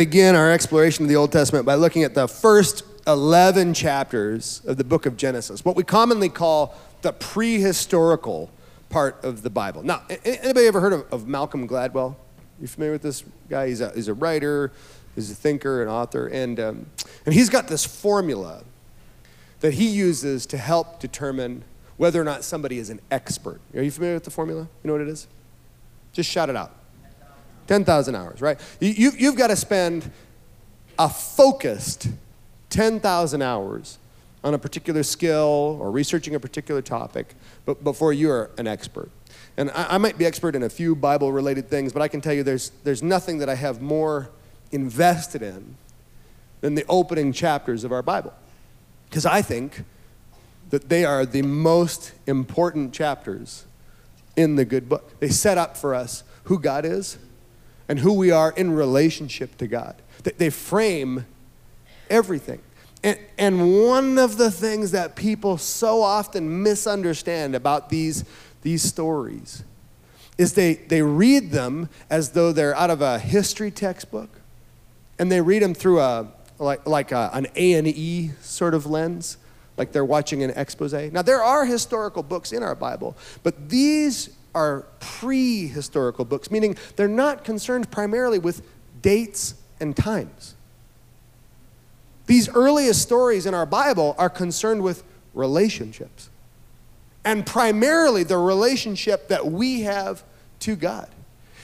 begin our exploration of the Old Testament by looking at the first 11 chapters of the book of Genesis, what we commonly call the prehistorical part of the Bible. Now, anybody ever heard of, of Malcolm Gladwell? You familiar with this guy? He's a, he's a writer, he's a thinker, an author, and, um, and he's got this formula that he uses to help determine whether or not somebody is an expert. Are you familiar with the formula? You know what it is? Just shout it out. 10,000 hours, right? You, you, have got to spend a focused 10,000 hours on a particular skill or researching a particular topic but before you're an expert. And I, I might be expert in a few Bible related things, but I can tell you there's, there's nothing that I have more invested in than the opening chapters of our Bible. Because I think that they are the most important chapters in the good book. They set up for us who God is and who we are in relationship to God. They frame everything. And, and one of the things that people so often misunderstand about these, these stories is they, they read them as though they're out of a history textbook and they read them through a like, like a, an a&e sort of lens like they're watching an expose now there are historical books in our bible but these are pre-historical books meaning they're not concerned primarily with dates and times these earliest stories in our Bible are concerned with relationships. And primarily the relationship that we have to God.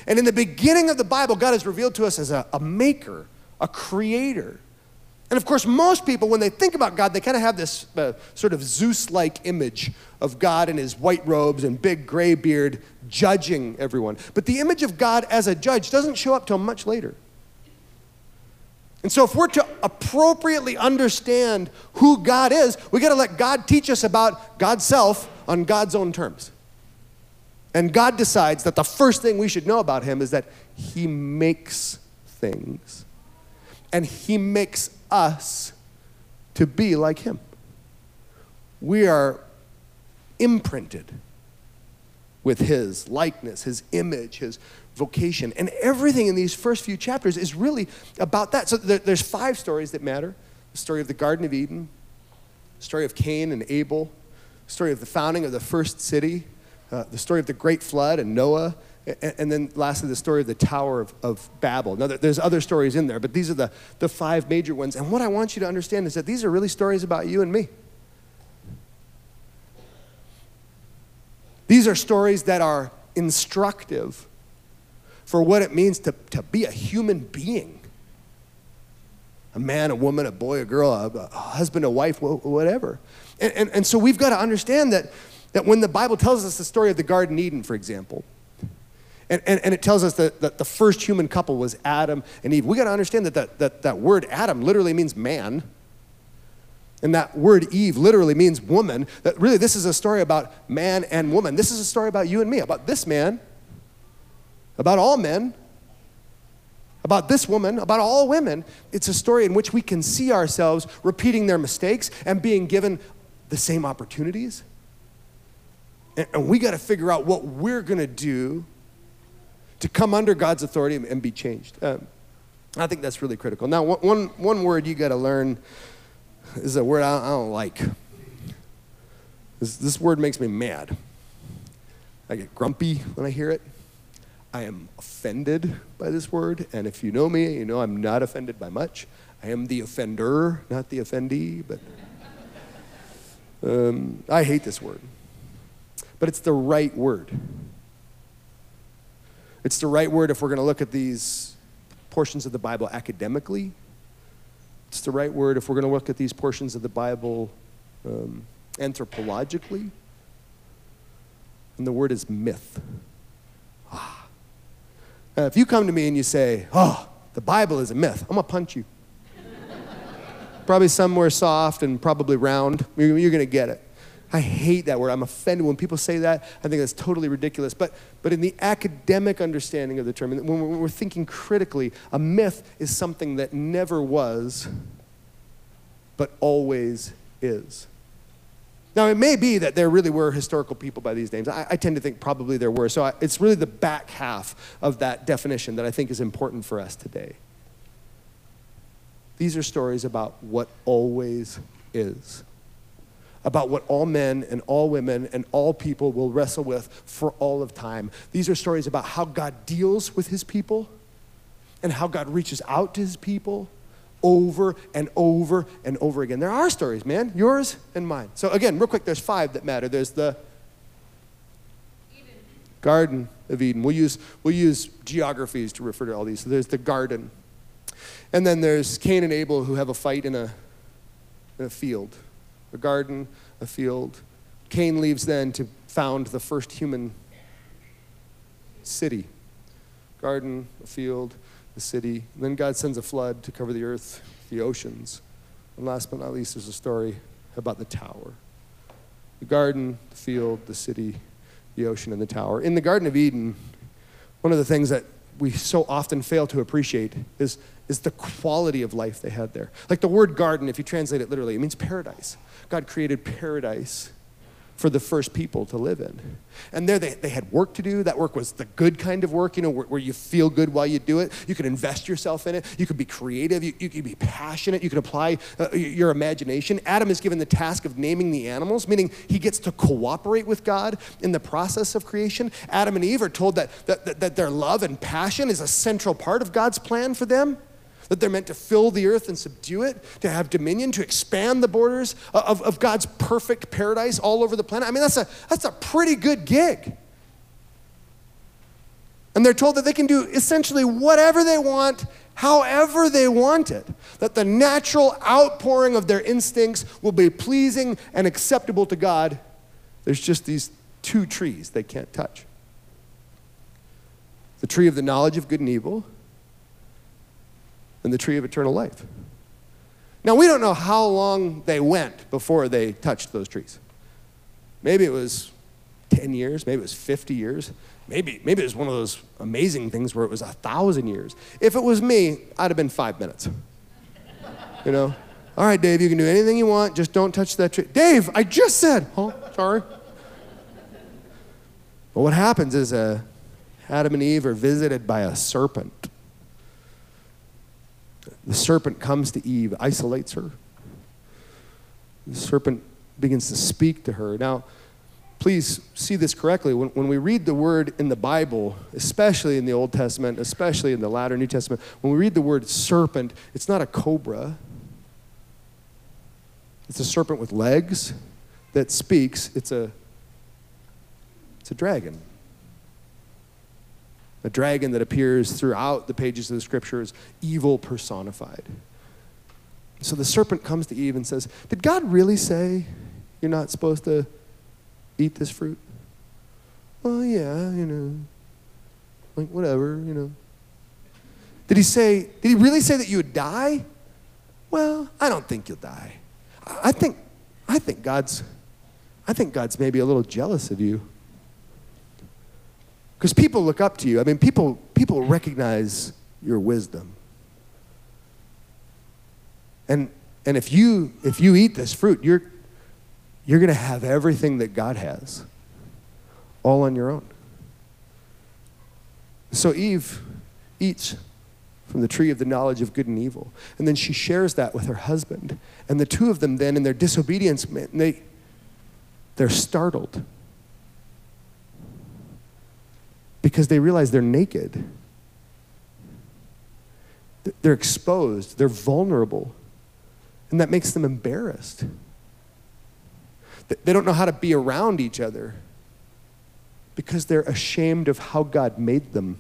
And in the beginning of the Bible, God is revealed to us as a, a maker, a creator. And of course, most people, when they think about God, they kind of have this uh, sort of Zeus like image of God in his white robes and big gray beard judging everyone. But the image of God as a judge doesn't show up till much later. And so, if we're to appropriately understand who God is, we got to let God teach us about God's self on God's own terms. And God decides that the first thing we should know about Him is that He makes things. And He makes us to be like Him. We are imprinted with His likeness, His image, His vocation. And everything in these first few chapters is really about that. So there's five stories that matter the story of the Garden of Eden, the story of Cain and Abel, the story of the founding of the first city, uh, the story of the great flood and Noah. And, then lastly, the story of the Tower of, of Babel. Now, there's other stories in there, but these are the, the five major ones. And what I want you to understand is that these are really stories about you and me. These are stories that are instructive for what it means to, to be a human being a man, a woman, a boy, a girl, a, a husband, a wife, whatever. And, and, and so we've got to understand that, that when the Bible tells us the story of the Garden Eden, for example, and, and, and it tells us that, that the first human couple was Adam and Eve, we got to understand that, that, that that word Adam literally means man. And that word Eve literally means woman. That really, this is a story about man and woman. This is a story about you and me, about this man about all men, about this woman, about all women. It's a story in which we can see ourselves repeating their mistakes and being given the same opportunities. And, we got to figure out what we're going to do to come under God's authority and be changed. Um, I think that's really critical. Now, one, one word you got to learn is a word I, I don't like. This, this word makes me mad. I get grumpy when I hear it. I am offended by this word, and if you know me, you know I'm not offended by much. I am the offender, not the offendee, but um, I hate this word. But it's the right word. It's the right word if we're going to look at these portions of the Bible academically. It's the right word if we're going to look at these portions of the Bible um, anthropologically. And the word is myth. Ah. Uh, if you come to me and you say, oh, the Bible is a myth, I'm going to punch you. probably somewhere soft and probably round. You're, you're going to get it. I hate that word. I'm offended when people say that. I think that's totally ridiculous. But, but in the academic understanding of the term, when we're, thinking critically, a myth is something that never was, but always is. Now, it may be that there really were historical people by these names. I, I tend to think probably there were. So I, it's really the back half of that definition that I think is important for us today. These are stories about what always is, about what all men and all women and all people will wrestle with for all of time. These are stories about how God deals with his people and how God reaches out to his people over and over and over again. There are stories, man, yours and mine. So, again, real quick, there's five that matter. There's the Eden. Garden of Eden. We'll use, we'll use geographies to refer to all these. So, there's the garden. And then there's Cain and Abel who have a fight in a, in a field, a garden, a field. Cain leaves then to found the first human city. Garden, a field, the city. And then God sends a flood to cover the earth, the oceans. And last but not least, there's a story about the tower the garden, the field, the city, the ocean, and the tower. In the Garden of Eden, one of the things that we so often fail to appreciate is, is the quality of life they had there. Like the word garden, if you translate it literally, it means paradise. God created paradise for the first people to live in. And there they, they had work to do. That work was the good kind of work, you know, where, where you feel good while you do it. You could invest yourself in it. You could be creative. You, you could be passionate. You could apply uh, your imagination. Adam is given the task of naming the animals, meaning he gets to cooperate with God in the process of creation. Adam and Eve are told that, that, that, that their love and passion is a central part of God's plan for them that they're meant to fill the earth and subdue it, to have dominion, to expand the borders of, of God's perfect paradise all over the planet. I mean, that's a, that's a pretty good gig. And they're told that they can do essentially whatever they want, however they want it. That the natural outpouring of their instincts will be pleasing and acceptable to God. There's just these two trees they can't touch the tree of the knowledge of good and evil and the tree of eternal life. Now, we don't know how long they went before they touched those trees. Maybe it was 10 years, maybe it was 50 years, maybe, maybe it was one of those amazing things where it was a thousand years. If it was me, I'd have been five minutes. You know? All right, Dave, you can do anything you want, just don't touch that tree. Dave, I just said, oh, sorry. But what happens is uh, Adam and Eve are visited by a serpent. The serpent comes to Eve, isolates her. The serpent begins to speak to her. Now, please see this correctly. When, when we read the word in the Bible, especially in the Old Testament, especially in the latter New Testament, when we read the word serpent, it's not a cobra. It's a serpent with legs that speaks. It's a, it's a dragon a dragon that appears throughout the pages of the scriptures, evil personified. So the serpent comes to Eve and says, Did God really say you're not supposed to eat this fruit? Well, yeah, you know, like whatever, you know. Did he say, did he really say that you would die? Well, I don't think you'll die. I think, I think God's, I think God's maybe a little jealous of you. Because people look up to you. I mean, people, people recognize your wisdom. And, and if, you, if you eat this fruit, you're, you're going to have everything that God has all on your own. So Eve eats from the tree of the knowledge of good and evil. And then she shares that with her husband. And the two of them then, in their disobedience, they, they're startled because they realize they're naked. They're exposed, they're vulnerable, and that makes them embarrassed. They don't know how to be around each other because they're ashamed of how God made them.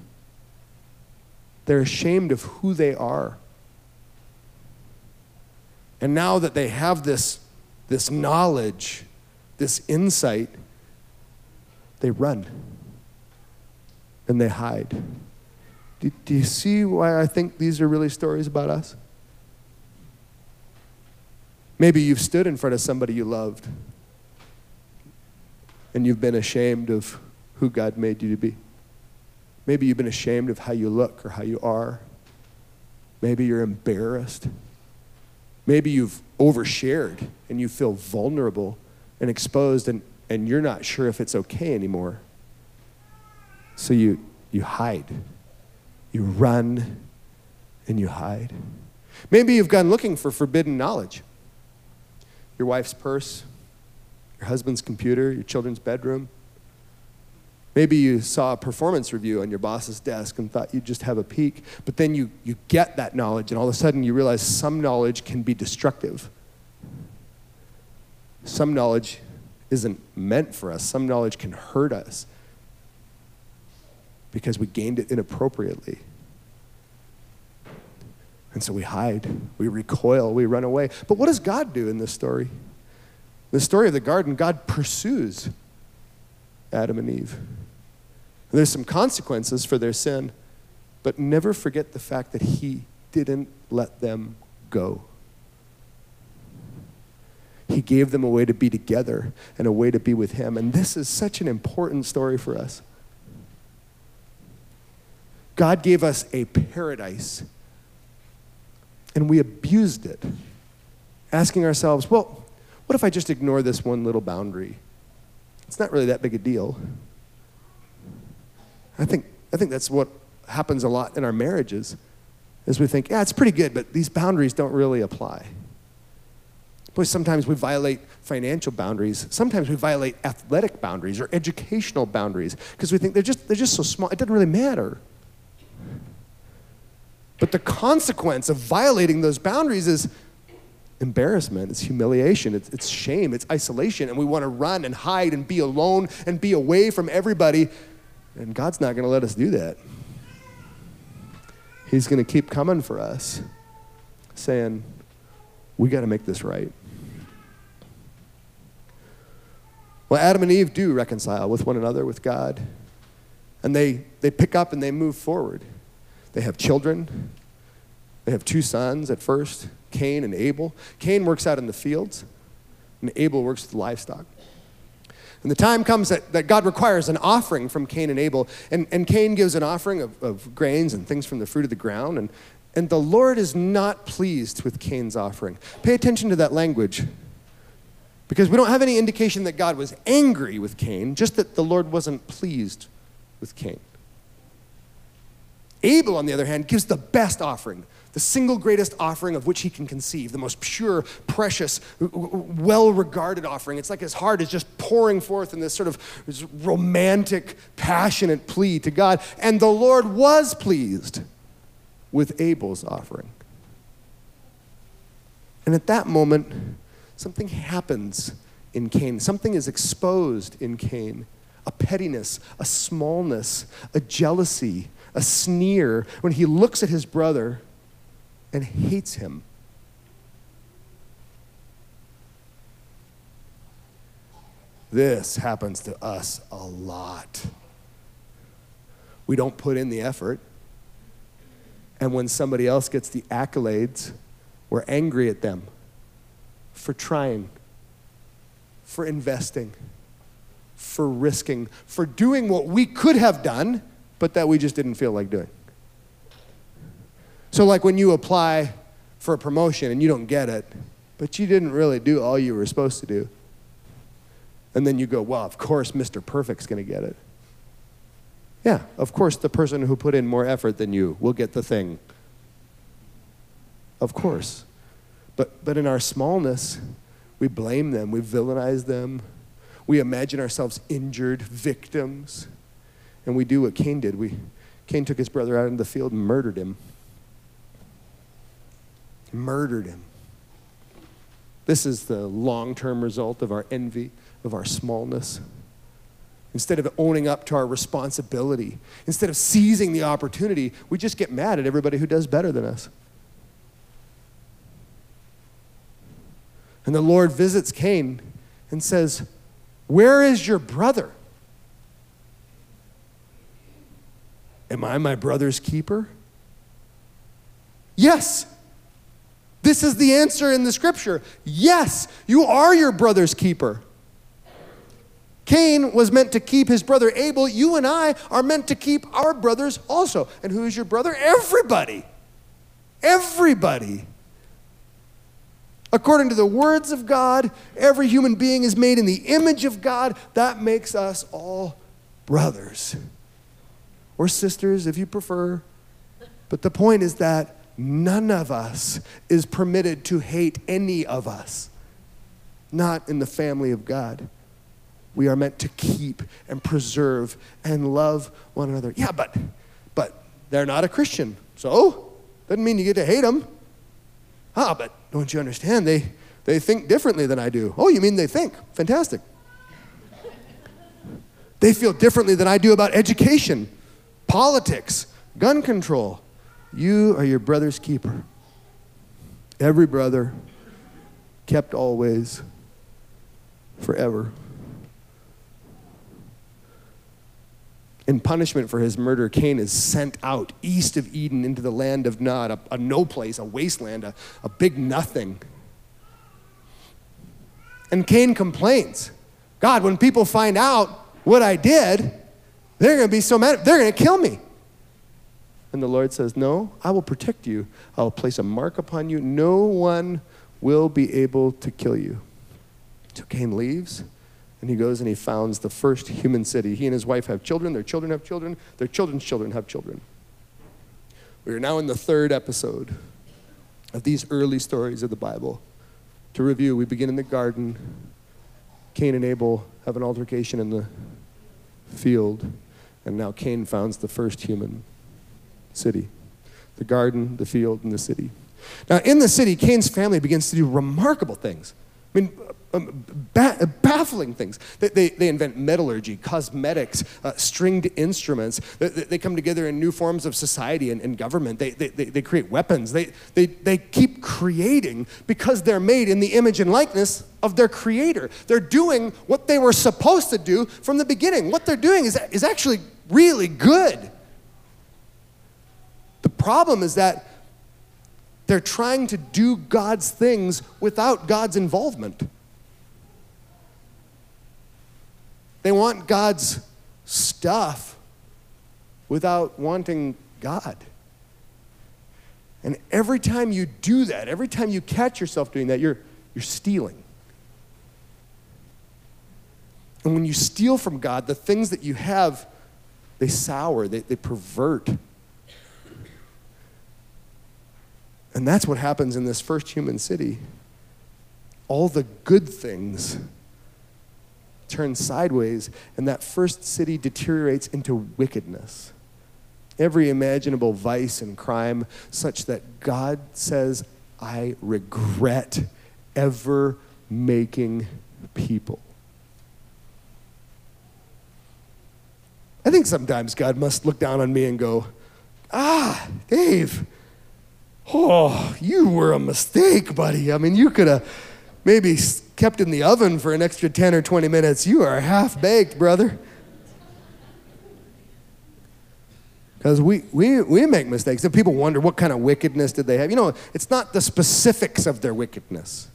They're ashamed of who they are. And now that they have this, this knowledge, this insight, they run and they hide. Do, do you see why I think these are really stories about us? Maybe you've stood in front of somebody you loved and you've been ashamed of who God made you to be. Maybe you've been ashamed of how you look or how you are. Maybe you're embarrassed. Maybe you've overshared and you feel vulnerable and exposed and, and you're not sure if it's okay anymore. So you, you hide. You run and you hide. Maybe you've gone looking for forbidden knowledge. Your wife's purse, your husband's computer, your children's bedroom. Maybe you saw a performance review on your boss's desk and thought you'd just have a peek, but then you, you get that knowledge, and all of a sudden you realize some knowledge can be destructive. Some knowledge isn't meant for us, some knowledge can hurt us because we gained it inappropriately. And so we hide, we recoil, we run away. But what does God do in this story? The story of the garden, God pursues Adam and Eve. There's some consequences for their sin, but never forget the fact that He didn't let them go. He gave them a way to be together and a way to be with Him. And this is such an important story for us. God gave us a paradise, and we abused it, asking ourselves, well, what if I just ignore this one little boundary? It's not really that big a deal. I think, I think that's what happens a lot in our marriages is we think, yeah, it's pretty good, but these boundaries don't really apply. Boy, sometimes we violate financial boundaries. Sometimes we violate athletic boundaries or educational boundaries because we think they're just, they're just so small. It doesn't really matter. But the consequence of violating those boundaries is embarrassment, it's humiliation, it's, it's shame, it's isolation, and we want to run and hide and be alone and be away from everybody. And God's not going to let us do that. He's going to keep coming for us, saying, We got to make this right. Well, Adam and Eve do reconcile with one another, with God. And they, they pick up and they move forward. They have children. They have two sons at first, Cain and Abel. Cain works out in the fields, and Abel works with livestock. And the time comes that, that God requires an offering from Cain and Abel. And, and Cain gives an offering of, of grains and things from the fruit of the ground. And, and the Lord is not pleased with Cain's offering. Pay attention to that language. Because we don't have any indication that God was angry with Cain, just that the Lord wasn't pleased with Cain. Abel, on the other hand, gives the best offering, the single greatest offering of which he can conceive, the most pure, precious, well regarded offering. It's like his heart is just pouring forth in this sort of romantic, passionate plea to God. And the Lord was pleased with Abel's offering. And at that moment, something happens in Cain. Something is exposed in Cain a pettiness, a smallness, a jealousy, a sneer when he looks at his brother and hates him. This happens to us a lot. We don't put in the effort. And when somebody else gets the accolades, we're angry at them for trying, for investing, for risking, for doing what we could have done but that we just didn't feel like doing. So, like when you apply for a promotion and you don't get it, but you didn't really do all you were supposed to do. And then you go, well, of course, Mr. Perfect's going to get it. Yeah, of course, the person who put in more effort than you will get the thing. Of course. But, but in our smallness, we blame them, we villainize them, we imagine ourselves injured victims. And we do what Cain did. We, Cain took his brother out into the field and murdered him. Murdered him. This is the long term result of our envy, of our smallness. Instead of owning up to our responsibility, instead of seizing the opportunity, we just get mad at everybody who does better than us. And the Lord visits Cain and says, Where is your brother? Am I my brother's keeper? Yes. This is the answer in the scripture. Yes, you are your brother's keeper. Cain was meant to keep his brother Abel. You and I are meant to keep our brothers also. And who is your brother? Everybody. Everybody. According to the words of God, every human being is made in the image of God. That makes us all brothers or sisters if you prefer. But the point is that none of us is permitted to hate any of us. Not in the family of God. We are meant to keep and preserve and love one another. Yeah, but but they're not a Christian. So, doesn't mean you get to hate them. Ah, but don't you understand? They they think differently than I do. Oh, you mean they think? Fantastic. They feel differently than I do about education, politics, gun control. You are your brother's keeper. Every brother, kept always, forever. In punishment for his murder, Cain is sent out east of Eden into the land of Nod, a, a no place, a wasteland, a, a big nothing. And Cain complains God, when people find out what I did, they're going to be so mad, they're going to kill me. And the Lord says, No, I will protect you. I will place a mark upon you. No one will be able to kill you. So Cain leaves, and he goes and he founds the first human city. He and his wife have children, their children have children, their children's children have children. We are now in the third episode of these early stories of the Bible. To review, we begin in the garden. Cain and Abel have an altercation in the field, and now Cain founds the first human city the garden, the field, and the city. Now, in the city, Cain's family begins to do remarkable things. I mean, um, ba- baffling things. They, they, they, invent metallurgy, cosmetics, uh, stringed instruments. They, they, come together in new forms of society and, and government. They, they, they, create weapons. They, they, they keep creating because they're made in the image and likeness of their creator. They're doing what they were supposed to do from the beginning. What they're doing is, is actually really good. The problem is that they're trying to do God's things without God's involvement. They want God's stuff without wanting God. And every time you do that, every time you catch yourself doing that, you're, you're stealing. And when you steal from God, the things that you have, they sour, they, they pervert. And that's what happens in this first human city. All the good things turn sideways, and that first city deteriorates into wickedness. Every imaginable vice and crime, such that God says, I regret ever making people. I think sometimes God must look down on me and go, Ah, Dave, oh, you were a mistake, buddy. I mean, you could have maybe kept in the oven for an extra 10 or 20 minutes, you are half baked, brother. Because we, we, we make mistakes. And people wonder what kind of wickedness did they have. You know, it's not the specifics of their wickedness.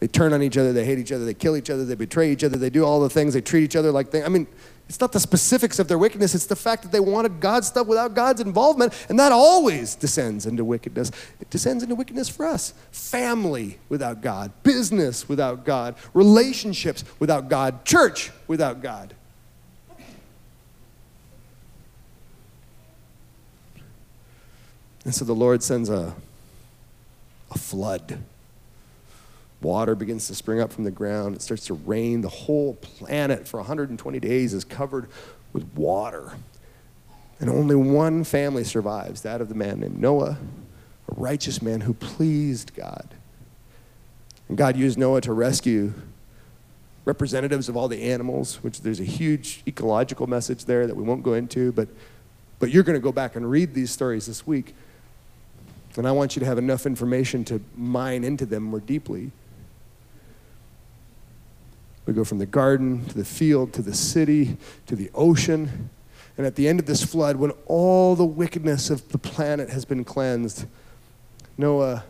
They turn on each other, they hate each other, they kill each other, they betray each other, they do all the things, they treat each other like things. I mean, it's not the specifics of their wickedness, it's the fact that they wanted God's stuff without God's involvement, and that always descends into wickedness. It descends into wickedness for us. Family without God, business without God, relationships without God, church without God. And so the Lord sends a, a flood water begins to spring up from the ground. It starts to rain. The whole planet for 120 days is covered with water. And only one family survives that of the man named Noah, a righteous man who pleased God. And God used Noah to rescue representatives of all the animals, which there's a huge ecological message there that we won't go into, but, but you're going to go back and read these stories this week. And I want you to have enough information to mine into them more deeply. We go from the garden to the field to the city to the ocean. And at the end of this flood, when all the wickedness of the planet has been cleansed, Noah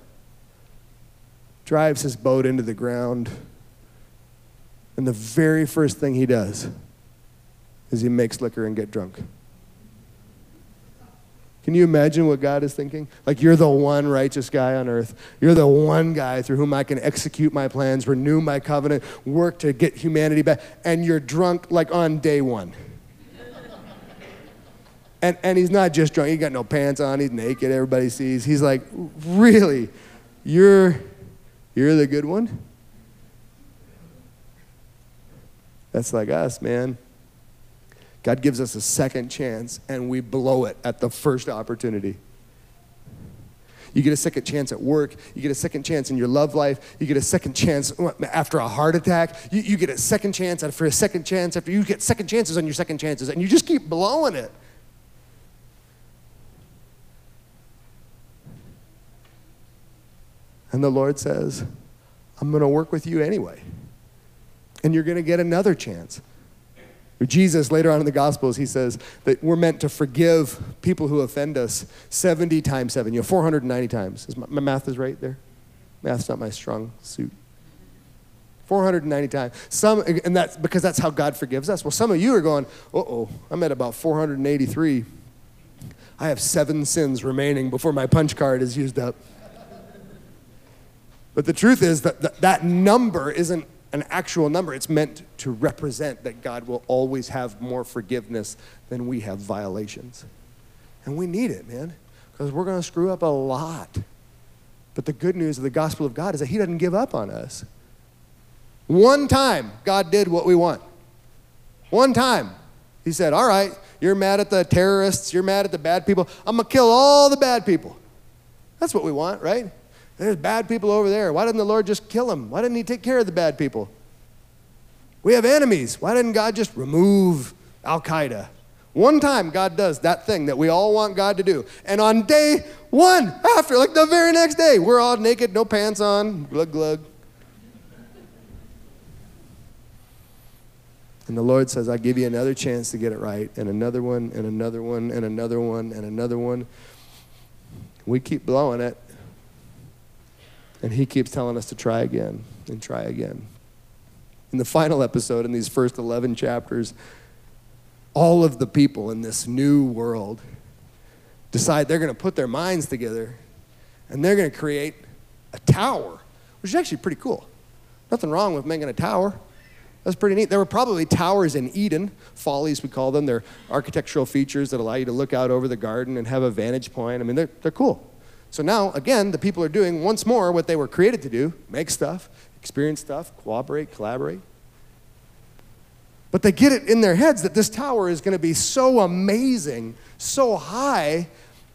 drives his boat into the ground. And the very first thing he does is he makes liquor and get drunk. Can you imagine what God is thinking? Like, you're the one righteous guy on earth. You're the one guy through whom I can execute my plans, renew my covenant, work to get humanity back, and you're drunk like on day one. And, and he's not just drunk, he got no pants on, he's naked, everybody sees. He's like, Really? You're, you're the good one? That's like us, man. God gives us a second chance and we blow it at the first opportunity. You get a second chance at work. You get a second chance in your love life. You get a second chance after a heart attack. You, you get a second chance after a second chance after you get second chances on your second chances, and you just keep blowing it. And the Lord says, I'm going to work with you anyway. And you're going to get another chance. Jesus, later on in the Gospels, he says that we're meant to forgive people who offend us 70 times 7, you know, 490 times. Is my, my math is right there? Math's not my strong suit. 490 times. Some, and that's because that's how God forgives us. Well, some of you are going, uh oh, I'm at about 483. I have seven sins remaining before my punch card is used up. But the truth is that that, that number isn't an actual number. It's meant to represent that God will always have more forgiveness than we have violations. And we need it, man, because we're going to screw up a lot. But the good news of the gospel of God is that He doesn't give up on us. One time, God did what we want. One time, He said, All right, you're mad at the terrorists, you're mad at the bad people. I'm going to kill all the bad people. That's what we want, right? There's bad people over there. Why didn't the Lord just kill them? Why didn't He take care of the bad people? We have enemies. Why didn't God just remove Al Qaeda? One time, God does that thing that we all want God to do. And on day one, after, like the very next day, we're all naked, no pants on, glug glug. And the Lord says, I give you another chance to get it right, and another one, and another one, and another one, and another one. We keep blowing it. And he keeps telling us to try again and try again. In the final episode, in these first 11 chapters, all of the people in this new world decide they're going to put their minds together and they're going to create a tower, which is actually pretty cool. Nothing wrong with making a tower. That's pretty neat. There were probably towers in Eden, follies we call them. They're architectural features that allow you to look out over the garden and have a vantage point. I mean, they're, they're cool. So now, again, the people are doing once more what they were created to do make stuff, experience stuff, cooperate, collaborate. But they get it in their heads that this tower is going to be so amazing, so high,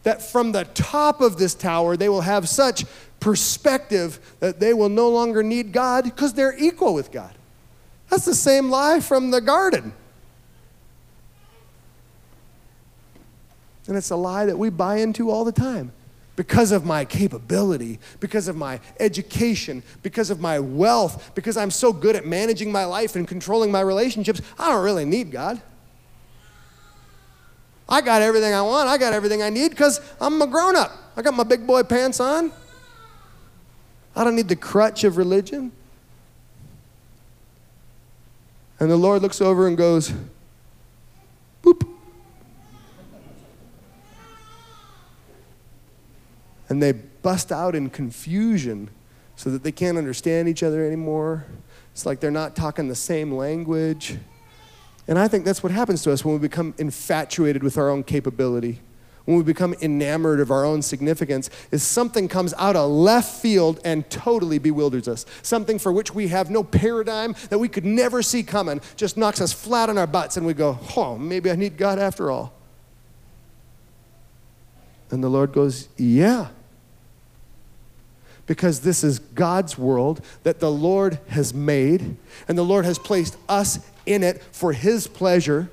that from the top of this tower, they will have such perspective that they will no longer need God because they're equal with God. That's the same lie from the garden. And it's a lie that we buy into all the time because of my capability, because of my education, because of my wealth, because I'm so good at managing my life and controlling my relationships, I don't really need God. I got everything I want, I got everything I need because I'm a grown up. I got my big boy pants on. I don't need the crutch of religion. And the Lord looks over and goes, boop. And they bust out in confusion so that they can't understand each other anymore. It's like they're not talking the same language. And I think that's what happens to us when we become infatuated with our own capability. When we become enamored of our own significance, is something comes out of left field and totally bewilders us. Something for which we have no paradigm that we could never see coming just knocks us flat on our butts, and we go, "Oh, maybe I need God after all." And the Lord goes, "Yeah, because this is God's world that the Lord has made, and the Lord has placed us in it for His pleasure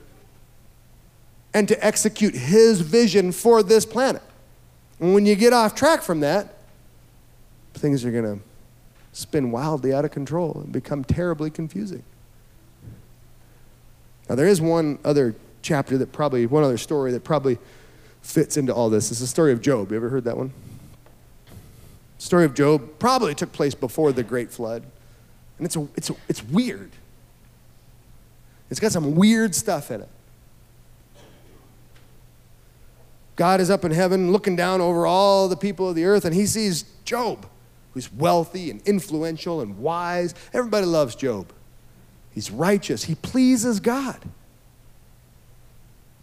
and to execute His vision for this planet. And when you get off track from that, things are going to spin wildly out of control and become terribly confusing. Now, there is one other chapter that probably, one other story that probably fits into all this. It's the story of Job. You ever heard that one? Story of Job probably took place before the great flood. And it's, a, it's, a, it's weird. It's got some weird stuff in it. God is up in heaven looking down over all the people of the earth, and he sees Job, who's wealthy and influential and wise. Everybody loves Job. He's righteous, he pleases God.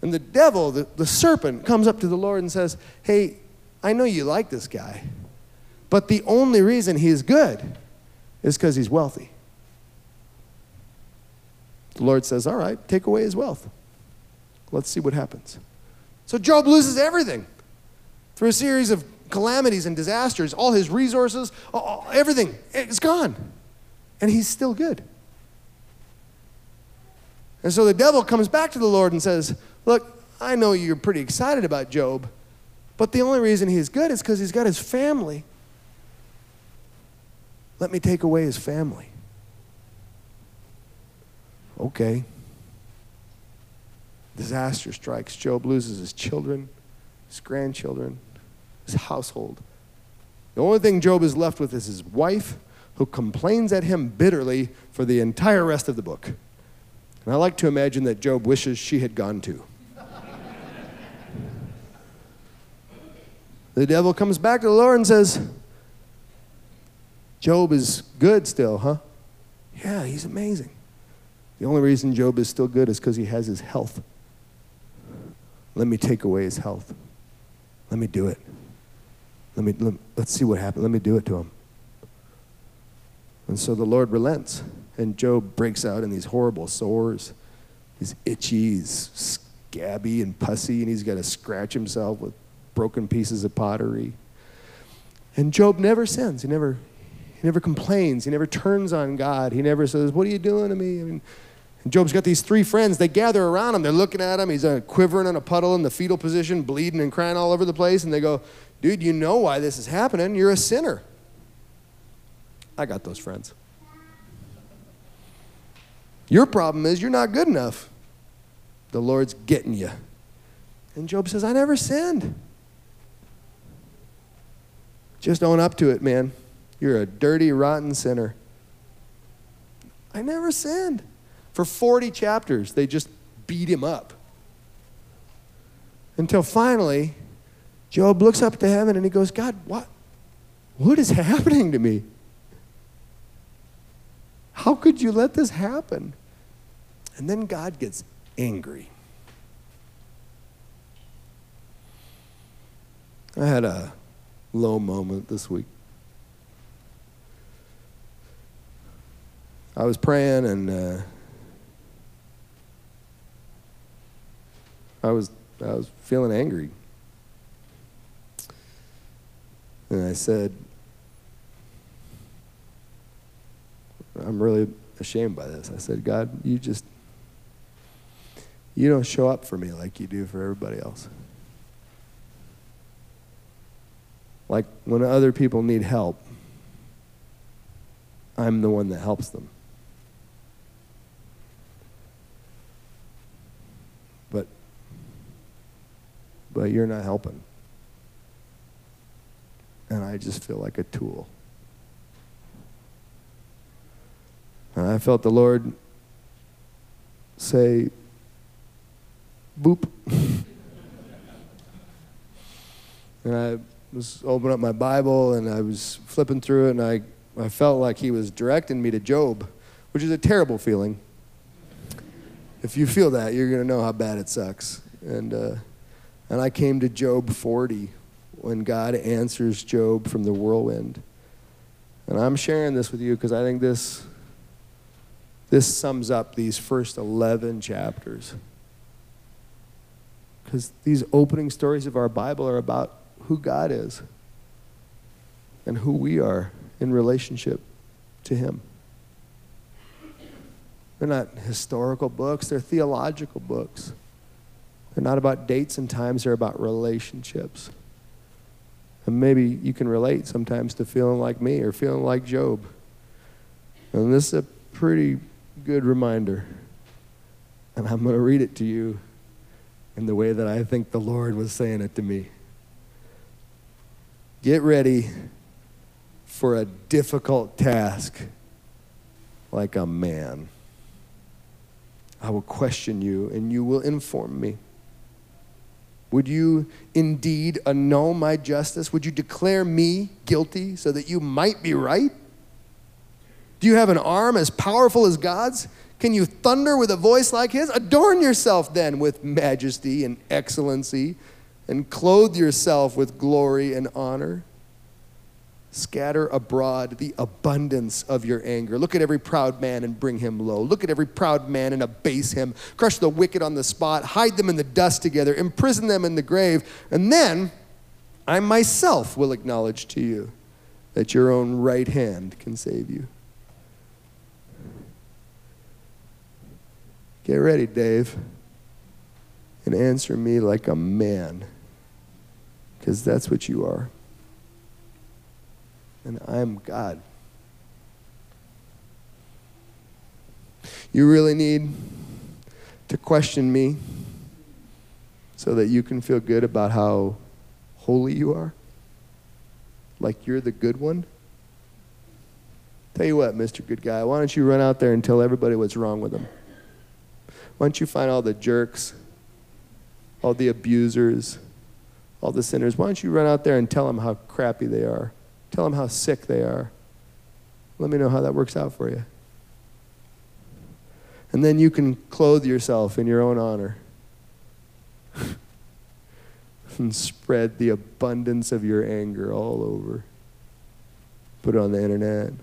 And the devil, the, the serpent, comes up to the Lord and says, Hey, I know you like this guy, but the only reason he's good is because he's wealthy. The Lord says, All right, take away his wealth. Let's see what happens. So Job loses everything through a series of calamities and disasters. All his resources, all, everything, it's gone. And he's still good. And so the devil comes back to the Lord and says, Look, I know you're pretty excited about Job, but the only reason he's good is because he's got his family. Let me take away his family. Okay. Disaster strikes. Job loses his children, his grandchildren, his household. The only thing Job is left with is his wife, who complains at him bitterly for the entire rest of the book. And I like to imagine that Job wishes she had gone too. the devil comes back to the Lord and says, Job is good still, huh? Yeah, he's amazing. The only reason Job is still good is because he has his health. Let me take away his health. Let me do it. Let me, let, let's see what happens. Let me do it to him. And so the Lord relents, and Job breaks out in these horrible sores. He's itchy, he's scabby and pussy, and he's got to scratch himself with broken pieces of pottery. And Job never sins. He never, he never complains. He never turns on God. He never says, What are you doing to me? I mean, Job's got these three friends. They gather around him. They're looking at him. He's uh, quivering in a puddle in the fetal position, bleeding and crying all over the place. And they go, Dude, you know why this is happening. You're a sinner. I got those friends. Your problem is you're not good enough. The Lord's getting you. And Job says, I never sinned. Just own up to it, man. You're a dirty, rotten sinner. I never sinned. For 40 chapters, they just beat him up. Until finally, Job looks up to heaven and he goes, God, what, what is happening to me? How could you let this happen? And then God gets angry. I had a low moment this week. I was praying and uh, I was I was feeling angry. And I said, I'm really ashamed by this. I said, God, you just, you don't show up for me like you do for everybody else. Like when other people need help, I'm the one that helps them. But, but you're not helping. And I just feel like a tool. And I felt the Lord say, boop. and I was opening up my Bible and I was flipping through it and I, I felt like he was directing me to Job, which is a terrible feeling. If you feel that, you're going to know how bad it sucks. And, uh, and I came to Job 40 when God answers Job from the whirlwind. And I'm sharing this with you because I think this this sums up these first 11 chapters. Because these opening stories of our Bible are about who God is and who we are in relationship to Him. They're not historical books, they're theological books. They're not about dates and times, they're about relationships. And maybe you can relate sometimes to feeling like me or feeling like Job. And this is a pretty good reminder. And I'm going to read it to you in the way that I think the Lord was saying it to me. Get ready for a difficult task like a man. I will question you and you will inform me. Would you indeed annul my justice? Would you declare me guilty so that you might be right? Do you have an arm as powerful as God's? Can you thunder with a voice like his? Adorn yourself then with majesty and excellency, and clothe yourself with glory and honor. Scatter abroad the abundance of your anger. Look at every proud man and bring him low. Look at every proud man and abase him. Crush the wicked on the spot. Hide them in the dust together. Imprison them in the grave. And then I myself will acknowledge to you that your own right hand can save you. Get ready, Dave, and answer me like a man, because that's what you are and I'm God. You really need to question me so that you can feel good about how holy you are? Like you're the good one? Tell you what, Mr. Good Guy, why don't you run out there and tell everybody what's wrong with them? Why don't you find all the jerks, all the abusers, all the sinners? Why don't you run out there and tell them how crappy they are? Tell them how sick they are. Let me know how that works out for you. And then you can clothe yourself in your own honor and spread the abundance of your anger all over. Put it on the internet.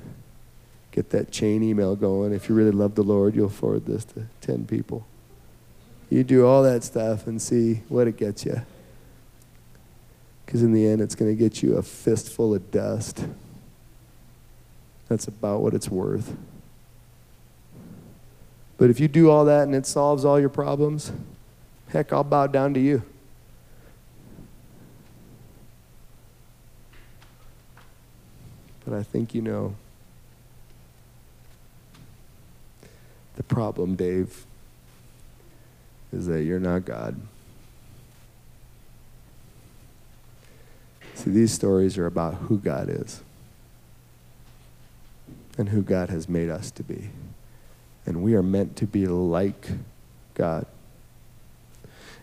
Get that chain email going. If you really love the Lord, you'll forward this to 10 people. You do all that stuff and see what it gets you. Because in the end, it's going to get you a fistful of dust. That's about what it's worth. But if you do all that and it solves all your problems, heck, I'll bow down to you. But I think you know the problem, Dave, is that you're not God. See, these stories are about who God is and who God has made us to be. And we are meant to be like God.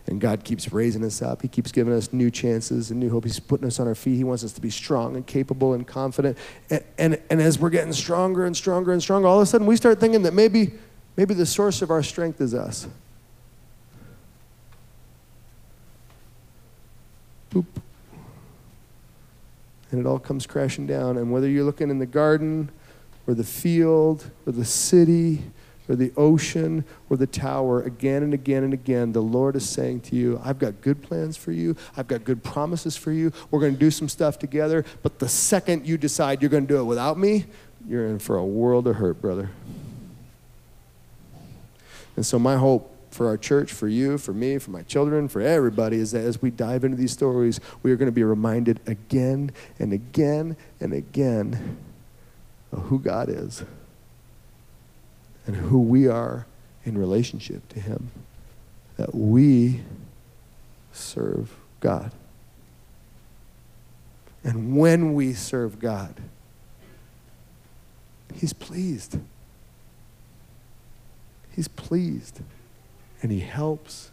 And God keeps raising us up. He keeps giving us new chances and new hope. He's putting us on our feet. He wants us to be strong and capable and confident. And, and, and as we're getting stronger and stronger and stronger, all of a sudden we start thinking that maybe, maybe the source of our strength is us. Boop and it all comes crashing down. And whether you're looking in the garden or the field or the city or the ocean or the tower, again and again and again, the Lord is saying to you, I've got good plans for you. I've got good promises for you. We're going to do some stuff together. But the second you decide you're going to do it without me, you're in for a world of hurt, brother. And so, my hope for our church, for you, for me, for my children, for everybody, is that as we dive into these stories, we are going to be reminded again and again and again of who God is and who we are in relationship to Him. That we serve God. And when we serve God, He's pleased. He's pleased and He helps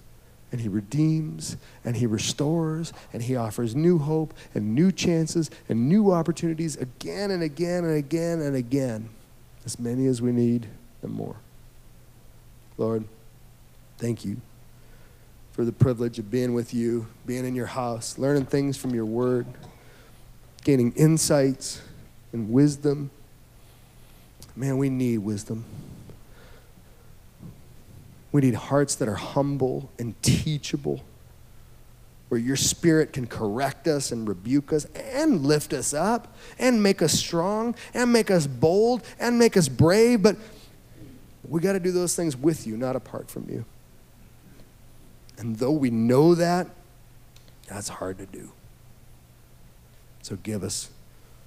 and He redeems and He restores and He offers new hope and new chances and new opportunities again and again and again and again, as many as we need and more. Lord, thank you for the privilege of being with you, being in your house, learning things from your word, gaining insights and wisdom. Man, we need wisdom. We need hearts that are humble and teachable, where your spirit can correct us and rebuke us and lift us up and make us strong and make us bold and make us brave. But we got to do those things with you, not apart from you. And though we know that, that's hard to do. So give us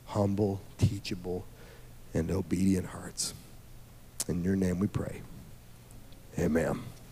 humble, teachable, and obedient hearts. In your name we pray. Amen.